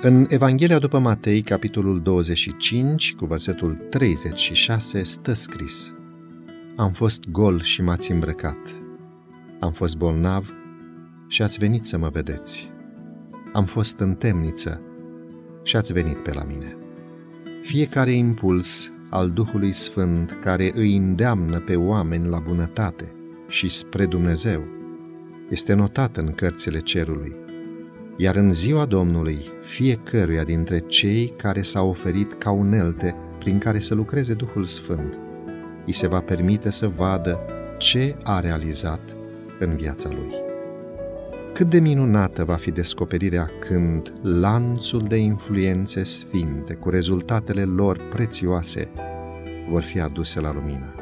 În Evanghelia după Matei, capitolul 25, cu versetul 36, stă scris Am fost gol și m-ați îmbrăcat. Am fost bolnav și ați venit să mă vedeți. Am fost în temniță și ați venit pe la mine. Fiecare impuls al Duhului Sfânt care îi îndeamnă pe oameni la bunătate și spre Dumnezeu este notat în cărțile cerului – iar în ziua Domnului, fiecăruia dintre cei care s-au oferit ca unelte prin care să lucreze Duhul Sfânt, îi se va permite să vadă ce a realizat în viața lui. Cât de minunată va fi descoperirea când lanțul de influențe sfinte cu rezultatele lor prețioase vor fi aduse la lumină.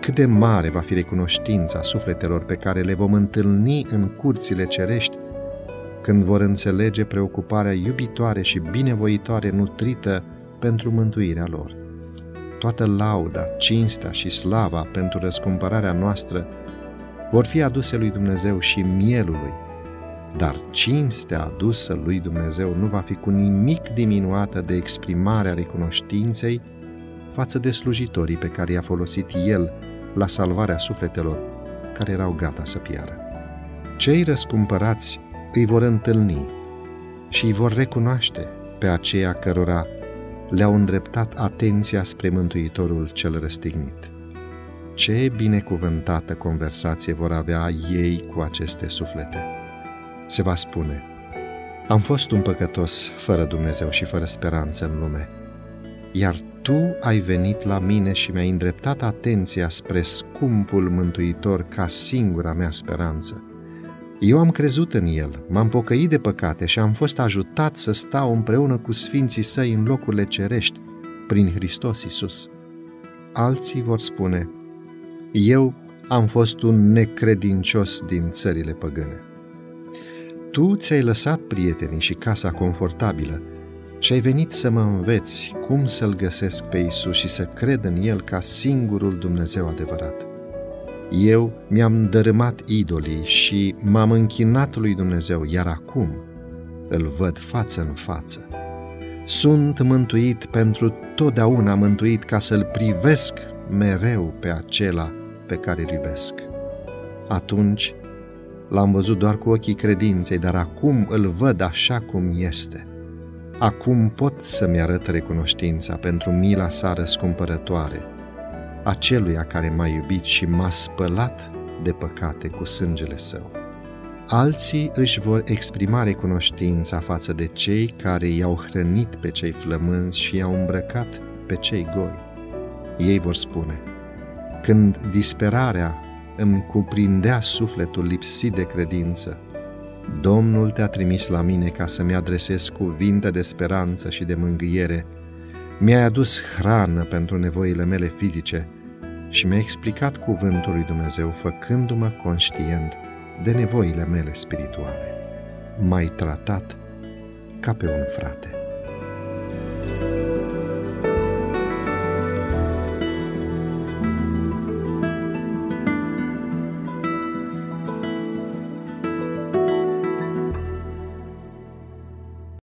Cât de mare va fi recunoștința sufletelor pe care le vom întâlni în curțile cerești când vor înțelege preocuparea iubitoare și binevoitoare nutrită pentru mântuirea lor. Toată lauda, cinstea și slava pentru răscumpărarea noastră vor fi aduse lui Dumnezeu și mielului, dar cinstea adusă lui Dumnezeu nu va fi cu nimic diminuată de exprimarea recunoștinței față de slujitorii pe care i-a folosit El la salvarea sufletelor care erau gata să piară. Cei răscumpărați îi vor întâlni și îi vor recunoaște pe aceia cărora le-au îndreptat atenția spre Mântuitorul cel răstignit. Ce binecuvântată conversație vor avea ei cu aceste suflete! Se va spune, am fost un păcătos fără Dumnezeu și fără speranță în lume, iar Tu ai venit la mine și mi-ai îndreptat atenția spre scumpul Mântuitor ca singura mea speranță – eu am crezut în El, m-am pocăit de păcate și am fost ajutat să stau împreună cu sfinții săi în locurile cerești, prin Hristos Isus. Alții vor spune, eu am fost un necredincios din țările păgâne. Tu ți-ai lăsat prietenii și casa confortabilă și ai venit să mă înveți cum să-L găsesc pe Isus și să cred în El ca singurul Dumnezeu adevărat. Eu mi-am dărâmat idolii și m-am închinat lui Dumnezeu, iar acum îl văd față în față. Sunt mântuit pentru totdeauna mântuit ca să-l privesc mereu pe acela pe care îl iubesc. Atunci l-am văzut doar cu ochii credinței, dar acum îl văd așa cum este. Acum pot să-mi arăt recunoștința pentru mila sa răscumpărătoare – aceluia care m-a iubit și m-a spălat de păcate cu sângele său. Alții își vor exprima recunoștința față de cei care i-au hrănit pe cei flămânzi și i-au îmbrăcat pe cei goi. Ei vor spune, când disperarea îmi cuprindea sufletul lipsit de credință, Domnul te-a trimis la mine ca să-mi adresez cuvinte de speranță și de mângâiere mi-ai adus hrană pentru nevoile mele fizice și mi-ai explicat cuvântul lui Dumnezeu făcându-mă conștient de nevoile mele spirituale. M-ai tratat ca pe un frate.